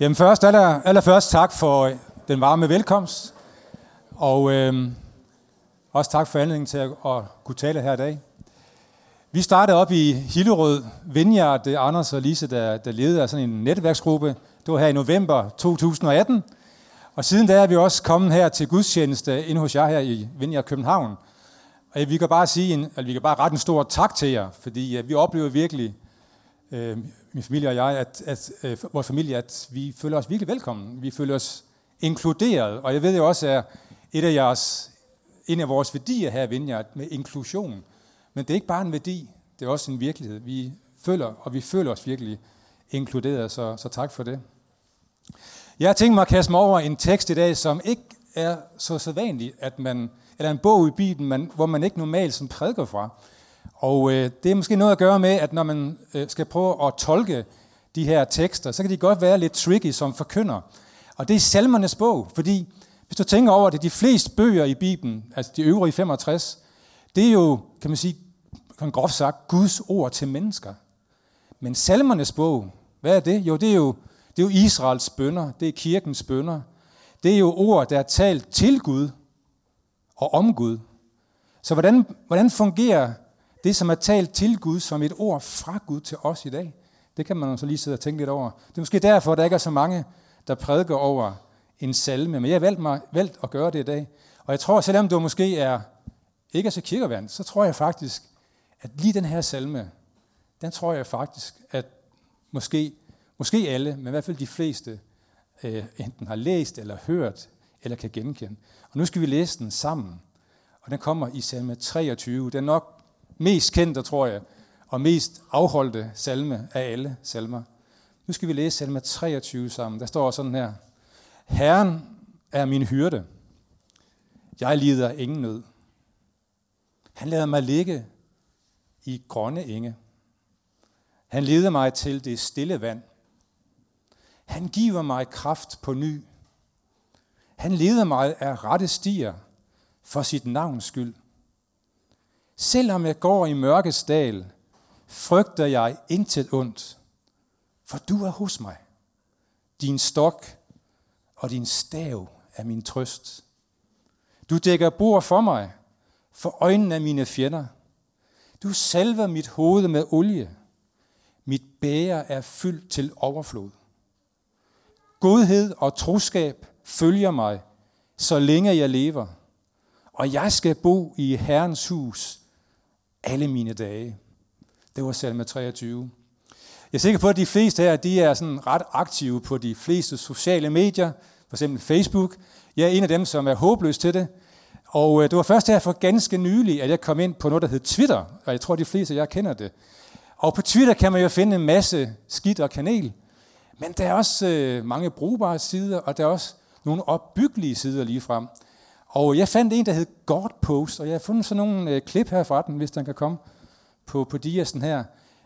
Jamen først, aller, allerførst tak for øh, den varme velkomst, og øh, også tak for anledningen til at, at kunne tale her i dag. Vi startede op i Hillerød Vineyard, det er Anders og Lise, der, der ledede af sådan en netværksgruppe. Det var her i november 2018. Og siden da er vi også kommet her til gudstjeneste inde hos jer her i Vineyard København. Og vi kan bare sige, en, eller vi kan bare rette en stor tak til jer, fordi ja, vi oplever virkelig, øh, min familie og jeg, at, at øh, vores familie, at vi føler os virkelig velkommen. Vi føler os inkluderet, og jeg ved jo også, at et af jeres, en af vores værdier her i Vineyard med inklusion. Men det er ikke bare en værdi, det er også en virkelighed. Vi føler, og vi føler os virkelig inkluderet, så, så tak for det. Jeg har tænkt mig at kaste mig over en tekst i dag, som ikke er så sædvanlig, at man, eller en bog i Bibelen, man, hvor man ikke normalt som prædiker fra. Og øh, det er måske noget at gøre med, at når man øh, skal prøve at tolke de her tekster, så kan de godt være lidt tricky som forkynder. Og det er salmernes bog, fordi hvis du tænker over det, de fleste bøger i Bibelen, altså de øvrige 65, det er jo, kan man sige, kan groft sagt, Guds ord til mennesker. Men salmernes bog, hvad er det? Jo, det er jo, det er jo Israels bønder, det er kirkens bønder. Det er jo ord, der er talt til Gud og om Gud. Så hvordan, hvordan fungerer det, som er talt til Gud som et ord fra Gud til os i dag? Det kan man så lige sidde og tænke lidt over. Det er måske derfor, at der ikke er så mange, der prædiker over en salme, men jeg har valgt, mig, valgt at gøre det i dag. Og jeg tror, selvom du måske er ikke er så kirkevand, så tror jeg faktisk, at lige den her salme, den tror jeg faktisk, at måske, måske alle, men i hvert fald de fleste, øh, enten har læst eller hørt, eller kan genkende. Og nu skal vi læse den sammen. Og den kommer i salme 23. Den er nok mest kendte, tror jeg, og mest afholdte salme af alle salmer. Nu skal vi læse salme 23 sammen. Der står sådan her. Herren er min hyrde. Jeg lider ingen nød. Han lader mig ligge i grønne enge. Han leder mig til det stille vand. Han giver mig kraft på ny. Han leder mig af rette stier for sit navns skyld. Selvom jeg går i mørkets dal, frygter jeg intet ondt, for du er hos mig. Din stok og din stav er min trøst. Du dækker bord for mig, for øjnene af mine fjender. Du salver mit hoved med olie. Mit bæger er fyldt til overflod. Godhed og troskab følger mig, så længe jeg lever. Og jeg skal bo i Herrens hus alle mine dage. Det var salme 23. Jeg er sikker på, at de fleste her de er sådan ret aktive på de fleste sociale medier, for eksempel Facebook. Jeg er en af dem, som er håbløs til det. Og øh, det var først her for ganske nylig, at jeg kom ind på noget, der hed Twitter, og jeg tror, de fleste af jer kender det. Og på Twitter kan man jo finde en masse skidt og kanel, men der er også øh, mange brugbare sider, og der er også nogle opbyggelige sider lige frem. Og jeg fandt en, der hed God Post, og jeg har fundet sådan nogle øh, klip her fra den, hvis den kan komme på, på diasen her.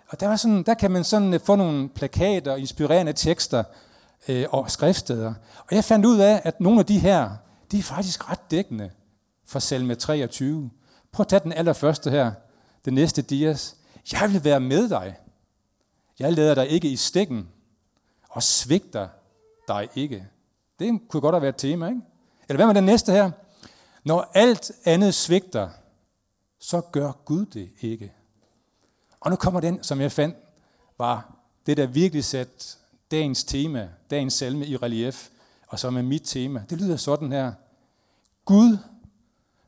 Og der, var sådan, der kan man sådan øh, få nogle plakater, inspirerende tekster øh, og skriftsteder. Og jeg fandt ud af, at nogle af de her, de er faktisk ret dækkende for salme 23. Prøv at tage den allerførste her, den næste dias. Jeg vil være med dig. Jeg lader dig ikke i stikken, og svigter dig ikke. Det kunne godt have været et tema, ikke? Eller hvad med den næste her? Når alt andet svigter, så gør Gud det ikke. Og nu kommer den, som jeg fandt, var det, der virkelig satte dagens tema, dagens salme i relief, og som er mit tema. Det lyder sådan her. Gud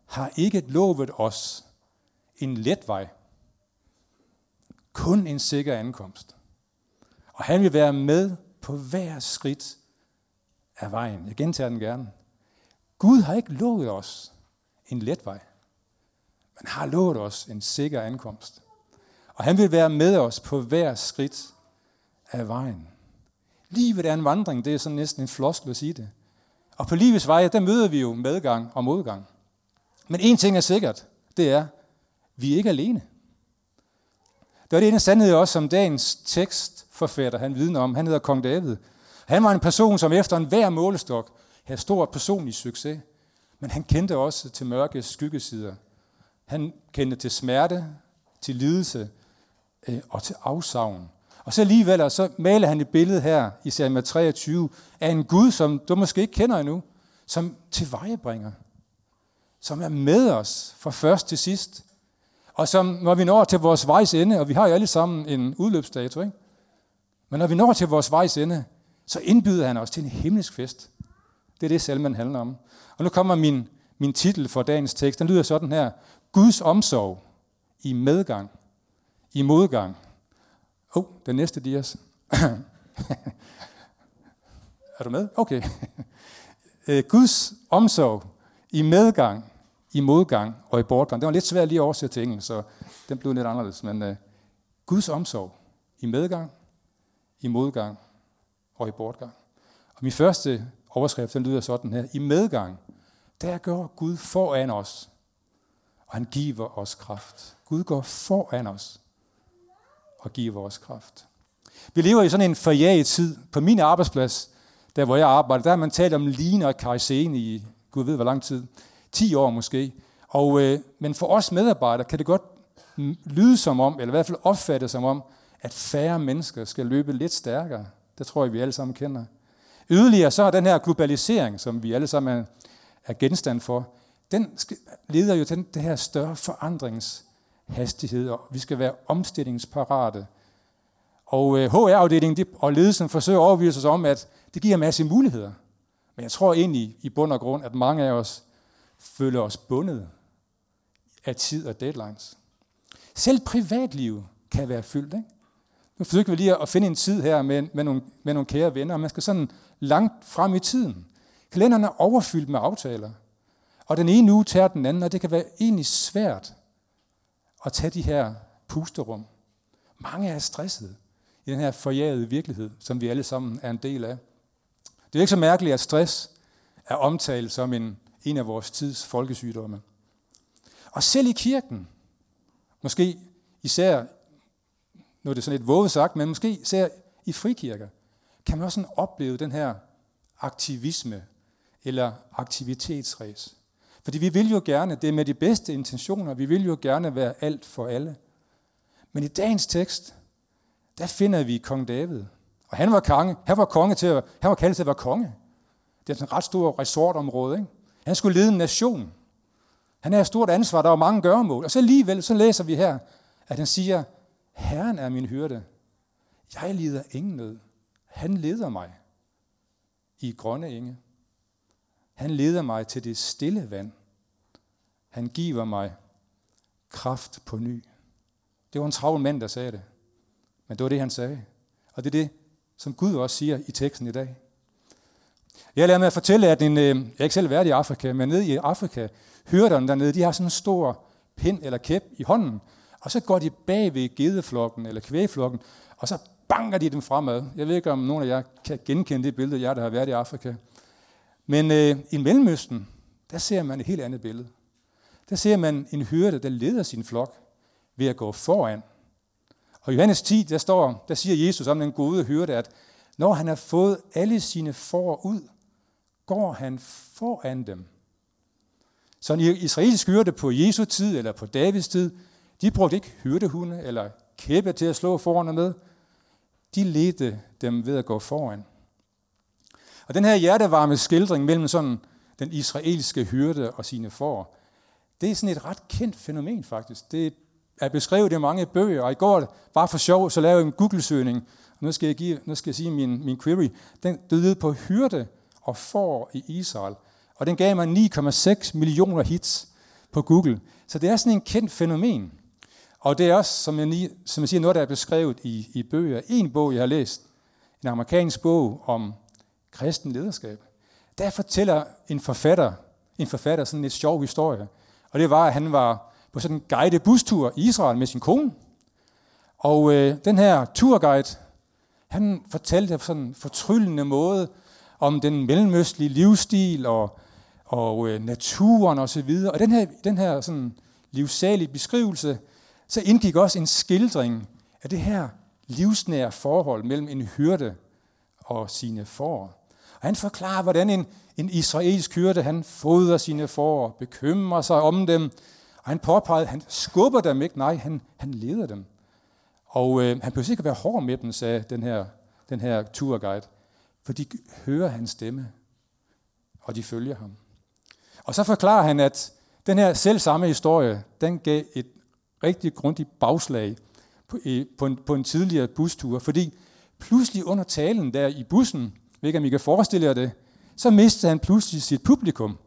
har ikke lovet os en let vej, kun en sikker ankomst. Og han vil være med på hver skridt af vejen. Jeg gentager den gerne. Gud har ikke lovet os en let vej, men har lovet os en sikker ankomst. Og han vil være med os på hver skridt af vejen. Livet er en vandring, det er sådan næsten en floskel at sige det. Og på livets vej, der møder vi jo medgang og modgang. Men en ting er sikkert, det er, vi er ikke alene. Det var det ene sandhed også, som dagens tekstforfatter, han vidner om. Han hedder Kong David. Han var en person, som efter en hver målestok havde stor personlig succes. Men han kendte også til mørke skyggesider. Han kendte til smerte, til lidelse øh, og til afsavn. Og så alligevel, så maler han et billede her i salme 23 af en Gud, som du måske ikke kender endnu, som tilvejebringer, som er med os fra først til sidst, og som, når vi når til vores vejs ende, og vi har jo alle sammen en udløbsdato, ikke? men når vi når til vores vejs ende, så indbyder han os til en himmelsk fest. Det er det, salmen handler om. Og nu kommer min, min titel for dagens tekst. Den lyder sådan her. Guds omsorg i medgang, i modgang. Åh, oh, den næste dias. er du med? Okay. Øh, Guds omsorg i medgang, i modgang og i bortgang. Det var lidt svært lige at oversætte til engelsk, så den blev lidt anderledes. Men uh, Guds omsorg i medgang, i modgang og i bortgang. Og min første overskrift, den lyder sådan her. I medgang, der går Gud foran os, og han giver os kraft. Gud går foran os og giver os kraft. Vi lever i sådan en forjaget tid. På min arbejdsplads, der hvor jeg arbejder, der har man talt om lean og kajsen i, Gud ved hvor lang tid, 10 år måske. Og, øh, men for os medarbejdere kan det godt lyde som om, eller i hvert fald opfattes som om, at færre mennesker skal løbe lidt stærkere. Det tror jeg, vi alle sammen kender. Yderligere så er den her globalisering, som vi alle sammen er, er genstand for, den leder jo til den her større forandringshastighed, og vi skal være omstillingsparate. Og øh, HR-afdelingen og ledelsen forsøger at overbevise os om, at det giver en masse muligheder. Men jeg tror egentlig i bund og grund, at mange af os føler os bundet af tid og deadlines. Selv privatliv kan være fyldt. Ikke? Nu forsøger vi lige at finde en tid her med, med, nogle, med nogle kære venner, man skal sådan langt frem i tiden. Kalenderen er overfyldt med aftaler. Og den ene uge tager den anden, og det kan være egentlig svært at tage de her pusterum. Mange er stresset i den her forjagede virkelighed, som vi alle sammen er en del af. Det er ikke så mærkeligt, at stress er omtalt som en, en af vores tids folkesygdomme. Og selv i kirken, måske især, nu er det sådan lidt våget sagt, men måske ser i frikirker, kan man også sådan opleve den her aktivisme eller aktivitetsræs. Fordi vi vil jo gerne, det er med de bedste intentioner, vi vil jo gerne være alt for alle. Men i dagens tekst, der finder vi kong David. Og han var konge, han var konge til at, han var kaldet til at være konge. Det er sådan et ret stort resortområde. Ikke? Han skulle lede en nation. Han havde et stort ansvar, der var mange gøremål. Og så alligevel, så læser vi her, at han siger, Herren er min hyrde. Jeg lider ingen nød. Han leder mig i grønne enge. Han leder mig til det stille vand. Han giver mig kraft på ny. Det var en travl mand, der sagde det. Men det var det, han sagde. Og det er det, som Gud også siger i teksten i dag. Jeg lader med at fortælle, at en, øh, jeg er ikke selv været i Afrika, men nede i Afrika, hyrderne dernede, de har sådan en stor pind eller kæp i hånden, og så går de bag ved gedeflokken eller kvægflokken, og så banker de dem fremad. Jeg ved ikke, om nogen af jer kan genkende det billede, jeg der har været i Afrika. Men øh, i Mellemøsten, der ser man et helt andet billede. Der ser man en hyrde, der leder sin flok ved at gå foran. Og i Johannes 10, der, står, der siger Jesus om den gode hyrde, at når han har fået alle sine får ud, går han foran dem. Så en israelsk hyrde på Jesu tid eller på Davids tid, de brugte ikke hyrdehunde eller kæppe til at slå foran med. De ledte dem ved at gå foran. Og den her hjertevarme skildring mellem sådan den israelske hyrde og sine får, det er sådan et ret kendt fænomen faktisk. Det er beskrevet i mange bøger, og i går, bare for sjov, så lavede jeg en Google-søgning, og nu skal jeg, give, nu skal jeg sige min, min query. Den døde på hyrde og får i Israel, og den gav mig 9,6 millioner hits på Google. Så det er sådan en kendt fænomen. Og det er også, som jeg, som jeg siger, noget, der er beskrevet i, i bøger. En bog, jeg har læst, en amerikansk bog om kristen lederskab. Der fortæller en forfatter, en forfatter sådan en sjov historie. Og det var, at han var på sådan en guided bustur i Israel med sin kone. Og øh, den her turguide, han fortalte på sådan en fortryllende måde om den mellemøstlige livsstil og, og øh, naturen osv. Og, så videre. og den her, den her sådan livsalige beskrivelse, så indgik også en skildring af det her livsnære forhold mellem en hyrde og sine får. Og han forklarer, hvordan en, en israelsk hyrde, han fodrer sine får, bekymrer sig om dem, og han påpegede, at han skubber dem ikke, nej, han, han leder dem. Og øh, han behøver ikke være hård med dem, sagde den her, den her tourguide, for de hører hans stemme, og de følger ham. Og så forklarer han, at den her selvsamme historie, den gav et rigtig grundigt bagslag på, på, en, på en tidligere bustur, fordi pludselig under talen der i bussen, ikke om I kan forestille jer det, så mistede han pludselig sit publikum.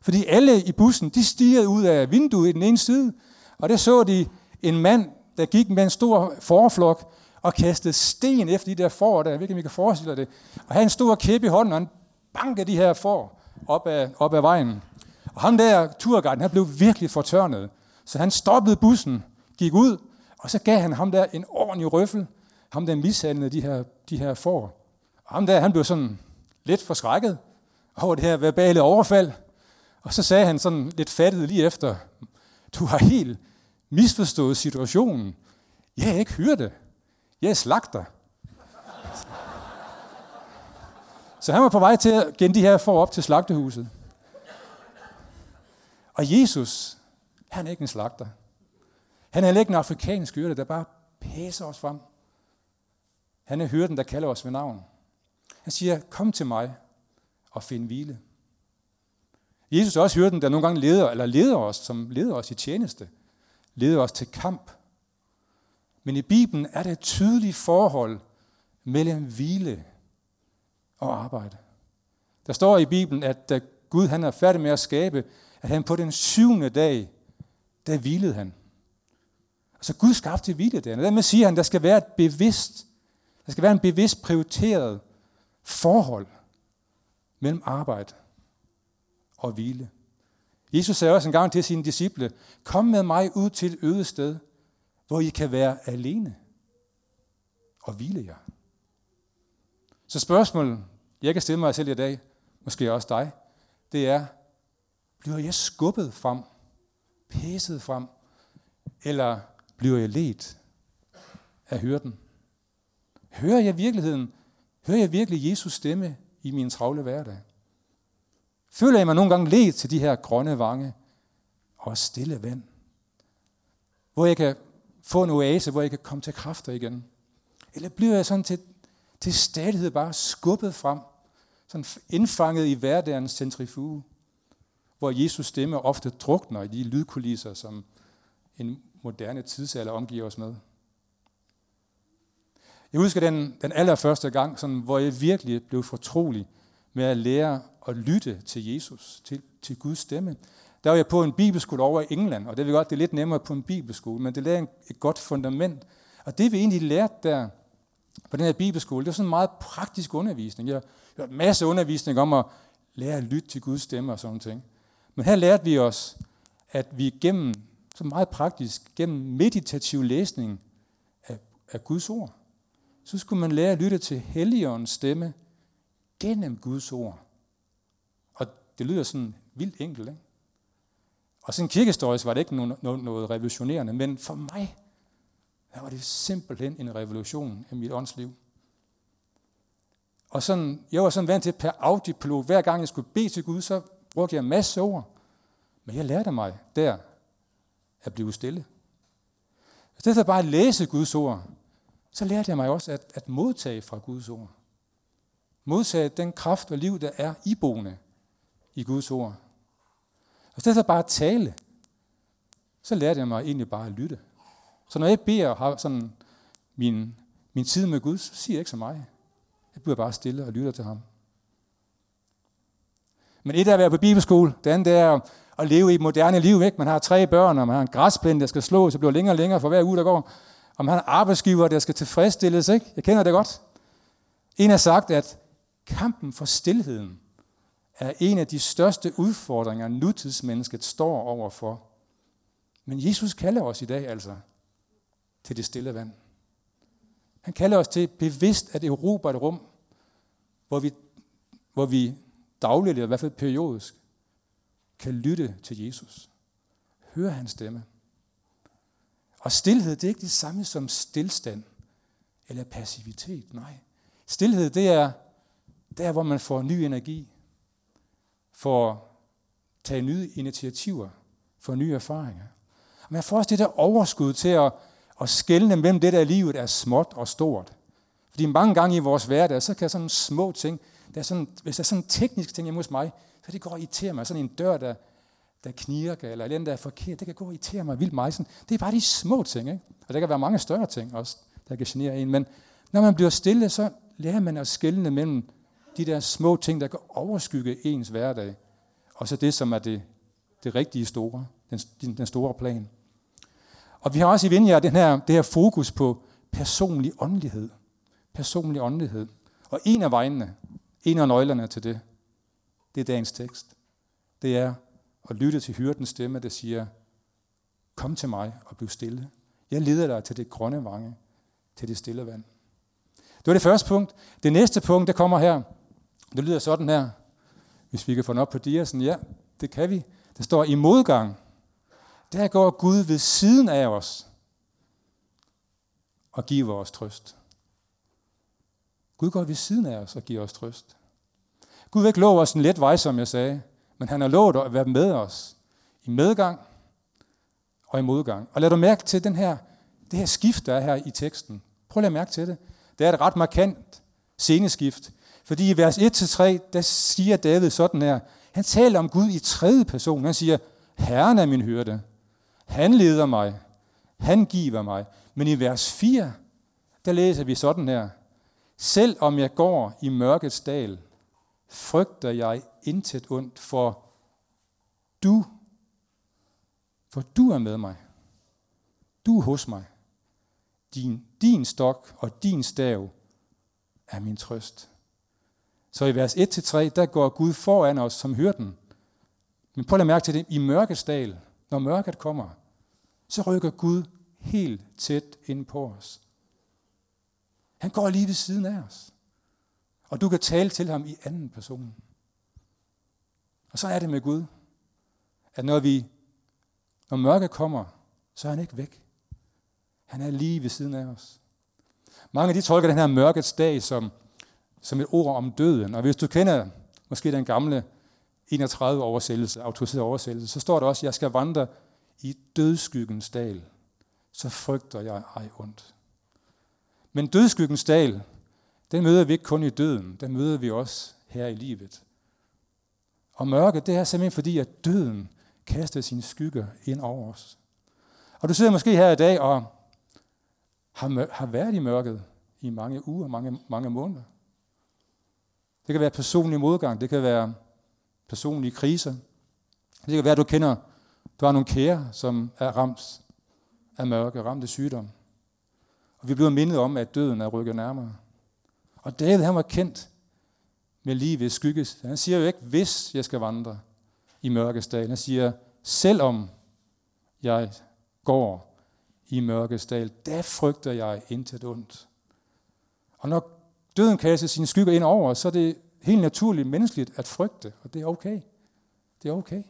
Fordi alle i bussen, de stirrede ud af vinduet i den ene side, og der så de en mand, der gik med en stor forflok og kastede sten efter de der får der. Jeg ved ikke, om I kan forestille jer det. Og havde en stor kæppe i hånden, og han bankede de her får op ad, op ad vejen. Og ham der, turguiden, han blev virkelig fortørnet. Så han stoppede bussen, gik ud, og så gav han ham der en ordentlig røffel. Ham der mishandlede de her, de her får. Og ham der, han blev sådan lidt forskrækket over det her verbale overfald. Og så sagde han sådan lidt fattet lige efter, du har helt misforstået situationen. Jeg er ikke hyrde. Jeg er slagter. Så han var på vej til at genne de her for op til slagtehuset. Og Jesus, han er ikke en slagter. Han er ikke en afrikansk hyrde, der bare pæser os frem. Han er hyrden, der kalder os ved navn. Han siger, kom til mig og find hvile. Jesus er også hyrden, der nogle gange leder, eller leder os, som leder os i tjeneste. Leder os til kamp. Men i Bibelen er der et tydeligt forhold mellem hvile og arbejde. Der står i Bibelen, at da Gud han er færdig med at skabe, at han på den syvende dag, der hvilede han. Altså Gud skabte hviledagen. Og dermed siger han, der skal være et bevidst, der skal være en bevidst prioriteret forhold mellem arbejde og hvile. Jesus sagde også en gang til sine disciple, kom med mig ud til et øde sted, hvor I kan være alene og hvile jer. Så spørgsmålet, jeg kan stille mig selv i dag, måske også dig, det er, bliver jeg skubbet frem, hæset frem, eller bliver jeg let af hyrden? Hører jeg virkeligheden? Hører jeg virkelig Jesus stemme i min travle hverdag? Føler jeg mig nogle gange let til de her grønne vange og stille vand? Hvor jeg kan få en oase, hvor jeg kan komme til kræfter igen? Eller bliver jeg sådan til, til stadighed bare skubbet frem, sådan indfanget i hverdagens centrifuge, hvor Jesus stemme ofte drukner i de lydkulisser, som en moderne tidsalder omgiver os med. Jeg husker den, den allerførste gang, sådan, hvor jeg virkelig blev fortrolig med at lære at lytte til Jesus, til, til Guds stemme. Der var jeg på en bibelskole over i England, og det er godt, det er lidt nemmere på en bibelskole, men det lagde et godt fundament. Og det vi egentlig lærte der på den her bibelskole, det var sådan en meget praktisk undervisning. Jeg har en masse undervisning om at lære at lytte til Guds stemme og sådan ting. Men her lærte vi os, at vi gennem, så meget praktisk, gennem meditativ læsning af, af Guds ord, så skulle man lære at lytte til Helligåndens stemme gennem Guds ord. Og det lyder sådan vildt enkelt, ikke? Og sådan kirkehistorisk var det ikke noget, noget, noget revolutionerende, men for mig, der var det simpelthen en revolution i mit åndsliv. Og sådan, jeg var sådan vant til per autopilot, hver gang jeg skulle bede til Gud, så brugte jeg en masse ord. Men jeg lærte mig der at blive stille. I stedet for bare at læse Guds ord, så lærte jeg mig også at, at modtage fra Guds ord. Modtage den kraft og liv, der er iboende i Guds ord. Og i stedet for bare at tale, så lærte jeg mig egentlig bare at lytte. Så når jeg beder og har sådan min, min tid med Gud, så siger jeg ikke så meget. Jeg bliver bare stille og lytter til ham. Men et er at være på bibelskole, det andet er at leve i et moderne liv. Ikke? Man har tre børn, og man har en græsplæne, der skal slås, så bliver længere og længere for hver uge, der går. Og man har en arbejdsgiver, der skal tilfredsstilles. Ikke? Jeg kender det godt. En har sagt, at kampen for stillheden er en af de største udfordringer, nutidsmennesket står overfor. Men Jesus kalder os i dag altså til det stille vand. Han kalder os til bevidst at erobre et rum, hvor vi, hvor vi dagligt, eller i hvert fald periodisk, kan lytte til Jesus. Høre hans stemme. Og stillhed, det er ikke det samme som stillstand eller passivitet. Nej. Stilhed, det er der, hvor man får ny energi, får tage nye initiativer, får nye erfaringer. Og man får også det der overskud til at, at skelne mellem det, der livet er småt og stort. Fordi mange gange i vores hverdag, så kan sådan små ting, der er sådan, hvis der er sådan en teknisk ting hjemme hos mig, så det går og irriterer mig. Sådan en dør, der, der knirker, eller en, der er forkert, det kan gå og irritere mig vildt meget. Sådan, det er bare de små ting, ikke? Og der kan være mange større ting også, der kan genere en. Men når man bliver stille, så lærer man at skælne mellem de der små ting, der kan overskygge ens hverdag, og så det, som er det, det rigtige store, den, den store plan. Og vi har også i Vinja den her, det her fokus på personlig åndelighed. Personlig åndelighed. Og en af vejene, en af nøglerne til det, det er dagens tekst. Det er at lytte til hyrdens stemme, der siger, kom til mig og bliv stille. Jeg leder dig til det grønne vange, til det stille vand. Det var det første punkt. Det næste punkt, der kommer her. Det lyder sådan her. Hvis vi kan få den op på diasen. Ja, det kan vi. Det står i modgang. Der går Gud ved siden af os og giver os trøst. Gud går ved siden af os og giver os trøst. Gud vil ikke love os en let vej, som jeg sagde, men han har lovet at være med os i medgang og i modgang. Og lad du mærke til den her, det her skift, der er her i teksten. Prøv at lade mærke til det. Det er et ret markant sceneskift. Fordi i vers 1-3, der siger David sådan her. Han taler om Gud i tredje person. Han siger, Herren er min hyrde. Han leder mig. Han giver mig. Men i vers 4, der læser vi sådan her. Selv om jeg går i mørkets dal, frygter jeg intet ondt, for du, for du er med mig. Du er hos mig. Din, din stok og din stav er min trøst. Så i vers 1-3, der går Gud foran os som hyrden. Men prøv at mærke til det. I mørkets dal, når mørket kommer, så rykker Gud helt tæt ind på os. Han går lige ved siden af os. Og du kan tale til ham i anden person. Og så er det med Gud, at når vi, når mørket kommer, så er han ikke væk. Han er lige ved siden af os. Mange af de tolker den her mørkets dag som, som et ord om døden. Og hvis du kender måske den gamle 31 oversættelse, autoriseret oversættelse, så står der også, jeg skal vandre i dødskyggens dal, så frygter jeg ej ondt. Men dødskyggens dal, den møder vi ikke kun i døden, den møder vi også her i livet. Og mørket, det er simpelthen fordi, at døden kaster sine skygger ind over os. Og du sidder måske her i dag og har, har været i mørket i mange uger, mange, mange måneder. Det kan være personlig modgang, det kan være personlige kriser. Det kan være, at du kender, du har nogle kære, som er ramt af mørke, ramt af sygdom. Og vi bliver mindet om, at døden er rykket nærmere. Og David, han var kendt med livets skygge. Han siger jo ikke, hvis jeg skal vandre i mørkets dal. Han siger, selvom jeg går i mørkets dal, der frygter jeg intet ondt. Og når døden kaster sine skygger ind over så er det helt naturligt menneskeligt at frygte, og det er okay. Det er okay.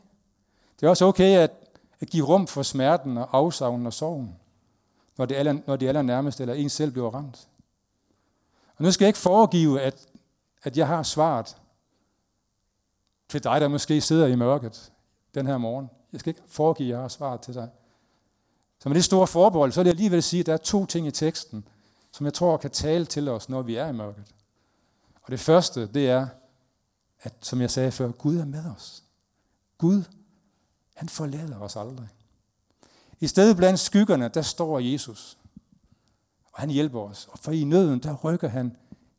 Det er også okay at, at give rum for smerten og afsavnen og sorgen, når det, aller, når det allernærmeste eller en selv bliver ramt. Og nu skal jeg ikke foregive, at, at jeg har svaret til dig, der måske sidder i mørket den her morgen. Jeg skal ikke foregive, at jeg har svaret til dig. Så med det store forbehold, så vil jeg alligevel sige, at der er to ting i teksten, som jeg tror kan tale til os, når vi er i mørket. Og det første, det er, at som jeg sagde før, Gud er med os. Gud, han forlader os aldrig. I stedet blandt skyggerne, der står Jesus. Og han hjælper os. Og for i nøden, der rykker han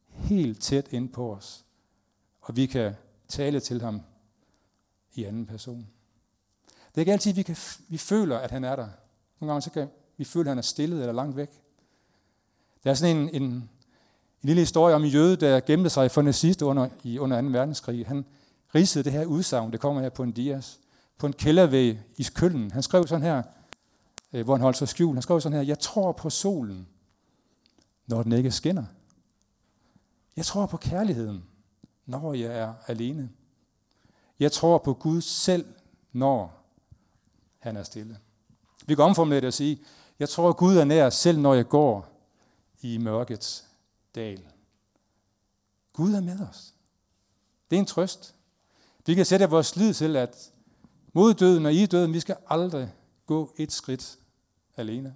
helt tæt ind på os. Og vi kan tale til ham i anden person. Det er ikke altid, vi, kan, vi føler, at han er der. Nogle gange så kan vi føle, at han er stillet eller langt væk. Der er sådan en, en, en lille historie om en jøde, der gemte sig for nazister under, i, under 2. verdenskrig. Han ridsede det her udsagn, det kommer her på en dias, på en kældervæg i Køllen. Han skrev sådan her, øh, hvor han holdt sig skjult. Han skrev sådan her, jeg tror på solen, når den ikke skinner. Jeg tror på kærligheden, når jeg er alene. Jeg tror på Gud selv, når han er stille. Vi kan omformulere det og sige, jeg tror, at Gud er nær, selv når jeg går i mørkets dal. Gud er med os. Det er en trøst. Vi kan sætte vores lid til, at mod døden og i døden, vi skal aldrig gå et skridt alene.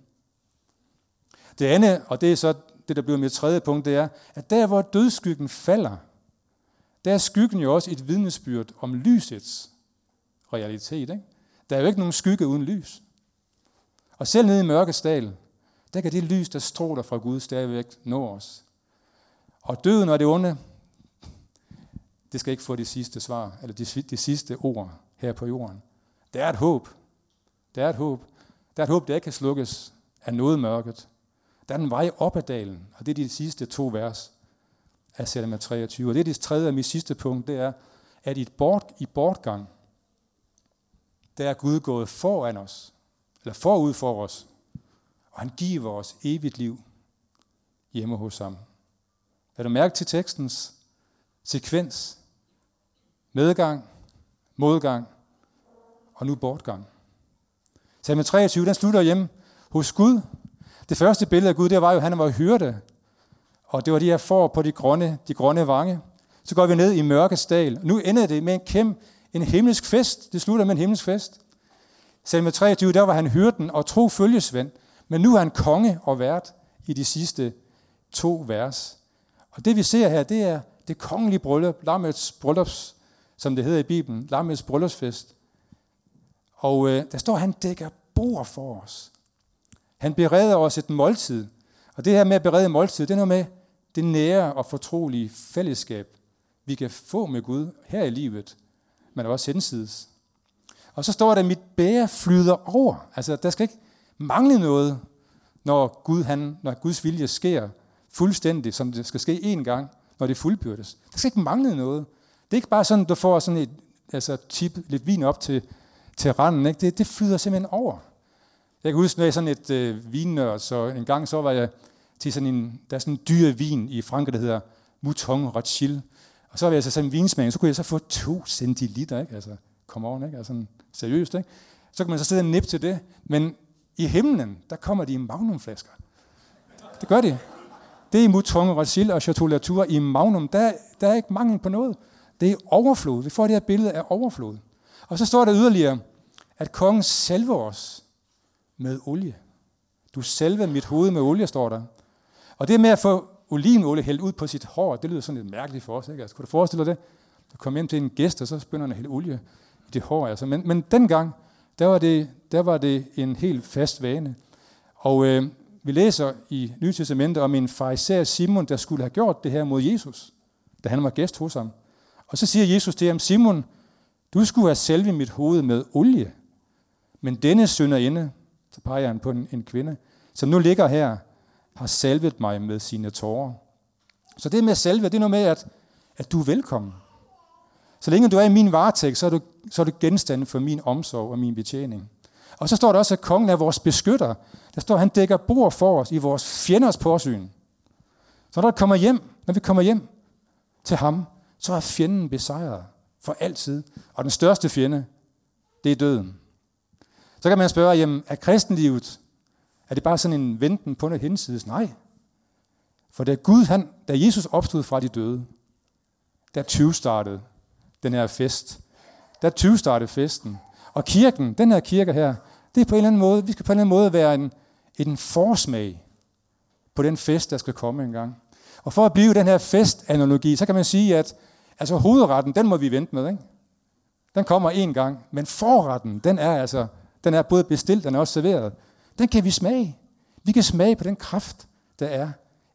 Det andet, og det er så det, der bliver mit tredje punkt, det er, at der hvor dødskyggen falder, der er skyggen jo også et vidnesbyrd om lysets realitet. Ikke? Der er jo ikke nogen skygge uden lys. Og selv nede i mørkets dal, der kan det lys, der stråler fra Gud, stadigvæk nå os. Og døden og det onde, det skal ikke få det sidste svar, eller det, det sidste ord her på jorden. Der er et håb. Der er et håb. Der er et håb, der ikke kan slukkes af noget mørket. Der er en vej op ad dalen, og det er de sidste to vers af salme 23. Og det er det tredje af mit sidste punkt, det er, at i, bort, i bortgang, der er Gud gået foran os, eller forud for os, og han giver os evigt liv hjemme hos ham. Er du mærke til tekstens sekvens? Medgang, modgang og nu bortgang. Salme 23, den slutter hjemme hos Gud. Det første billede af Gud, det var jo, at han var hyrde. Og det var de her får på de grønne, de grønne vange. Så går vi ned i mørkets dal. Nu ender det med en kæmpe, en himmelsk fest. Det slutter med en himmelsk fest. Salme 23, der var han hyrden og tro følgesvend. Men nu er han konge og vært i de sidste to vers. Og det vi ser her, det er det kongelige bryllup, Lammets bryllups, som det hedder i Bibelen, Lammets bryllupsfest. Og øh, der står, at han dækker bord for os. Han bereder os et måltid. Og det her med at berede måltid, det er noget med det nære og fortrolige fællesskab, vi kan få med Gud her i livet, men også hensides. Og så står der, at mit bære flyder over. Altså, der skal ikke mangle noget, når, Gud, han, når Guds vilje sker fuldstændig, som det skal ske én gang, når det fuldbyrdes. Der skal ikke mangle noget. Det er ikke bare sådan, du får sådan et altså, tip, lidt vin op til, til randen. Ikke? Det, det flyder simpelthen over. Jeg kan huske, når jeg er sådan et øh, vinnørd, så en gang så var jeg til sådan en, der er sådan en dyr vin i Frankrig, der hedder Mouton Rothschild. Og så var jeg så sådan en vinsmag, så kunne jeg så få to centiliter, ikke? Altså, come on, ikke? Altså, seriøst, ikke? Så kan man så sidde og nip til det. Men i himlen, der kommer de i magnumflasker. Det gør de. Det er Mouton Rothschild og Chateau Latour i magnum. Der, der er ikke mangel på noget. Det er overflod. Vi får det her billede af overflod. Og så står der yderligere, at kongen selv os med olie. Du selve mit hoved med olie, står der. Og det med at få olivenolie hældt ud på sit hår, det lyder sådan lidt mærkeligt for os. Ikke? Altså, kunne du forestille dig det? Du kommer hjem til en gæst, og så begynder han at hælde olie i det hår. Altså. Men, men dengang, der var, det, der var det en helt fast vane. Og øh, vi læser i Nye Testamentet om en fariser Simon, der skulle have gjort det her mod Jesus, da han var gæst hos ham. Og så siger Jesus til ham, Simon, du skulle have selve mit hoved med olie, men denne synderinde så peger han på en, en kvinde, som nu ligger her, har salvet mig med sine tårer. Så det med salve, det er noget med, at, at du er velkommen. Så længe du er i min varetægt, så er du, så er du genstand for min omsorg og min betjening. Og så står der også, at kongen er vores beskytter. Der står, at han dækker bord for os i vores fjenders påsyn. Så når, der kommer hjem, når vi kommer hjem til ham, så er fjenden besejret for altid. Og den største fjende, det er døden. Så kan man spørge, jamen, er kristenlivet, er det bare sådan en venten på noget hensides? Nej. For da Gud, han, da Jesus opstod fra de døde, der 20 startede den her fest. Der 20 startede festen. Og kirken, den her kirke her, det er på en eller anden måde, vi skal på en eller anden måde være en, en forsmag på den fest, der skal komme en gang. Og for at blive den her festanalogi, så kan man sige, at altså, hovedretten, den må vi vente med. Ikke? Den kommer en gang, men forretten, den er altså, den er både bestilt, den er også serveret. Den kan vi smage. Vi kan smage på den kraft, der er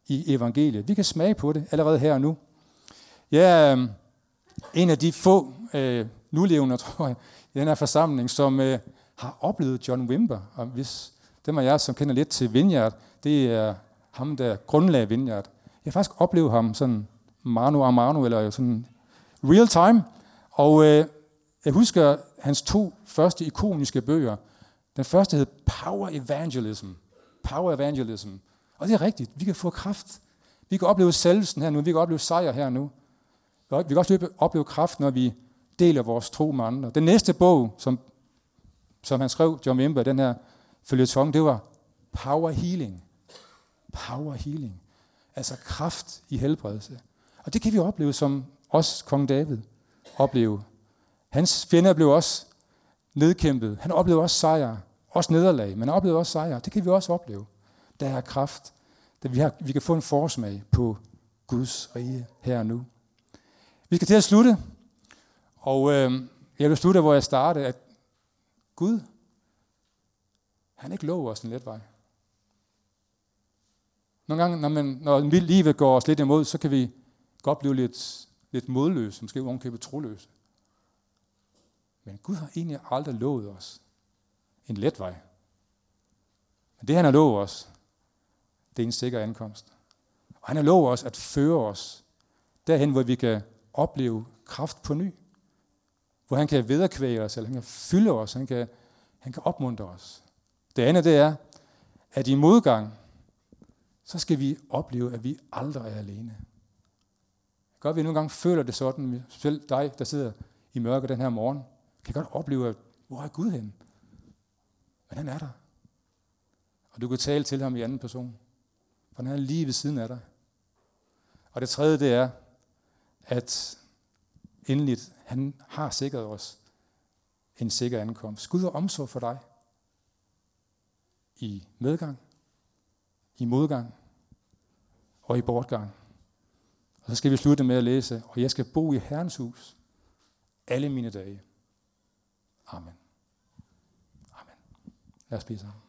i evangeliet. Vi kan smage på det allerede her og nu. Jeg er øhm, en af de få øh, nulevende, tror jeg, i den her forsamling, som øh, har oplevet John Wimber. Og hvis dem af jer, som kender lidt til Vineyard, det er ham, der grundlagde Vineyard. Jeg har faktisk oplevet ham sådan mano a mano, eller sådan real time. Og øh, jeg husker hans to første ikoniske bøger. Den første hed Power Evangelism. Power Evangelism. Og det er rigtigt. Vi kan få kraft. Vi kan opleve selvsen her nu. Vi kan opleve sejr her nu. Vi kan også opleve kraft, når vi deler vores tro med andre. Den næste bog, som, som han skrev, John Wimber, den her følgetong, det var Power Healing. Power Healing. Altså kraft i helbredelse. Og det kan vi opleve som os, kong David, opleve. Hans fjender blev også nedkæmpet. Han oplevede også sejr. Også nederlag, men han oplevede også sejr. Det kan vi også opleve. Der er kraft. Der vi, har, vi kan få en forsmag på Guds rige her og nu. Vi skal til at slutte. Og øh, jeg vil slutte, hvor jeg startede, at Gud, han ikke lover os en let vej. Nogle gange, når, man, når livet går os lidt imod, så kan vi godt blive lidt, lidt modløse, måske ovenkøbet troløse. Men Gud har egentlig aldrig lovet os en let vej. Men det han har lovet os, det er en sikker ankomst. Og han har lovet os at føre os derhen, hvor vi kan opleve kraft på ny. Hvor han kan vederkvæge os, eller han kan fylde os, han kan, han kan opmuntre os. Det andet det er, at i modgang, så skal vi opleve, at vi aldrig er alene. Godt, vi nogle gange føler det sådan, selv dig, der sidder i mørke den her morgen, kan godt opleve, at hvor er Gud henne? Men han er der. Og du kan tale til ham i anden person. For han er lige ved siden af dig. Og det tredje, det er, at endeligt, han har sikret os en sikker ankomst. Gud har omsorg for dig. I medgang, i modgang og i bortgang. Og så skal vi slutte med at læse, og jeg skal bo i Herrens hus alle mine dage. Amen. Amen. Lad os bede sammen.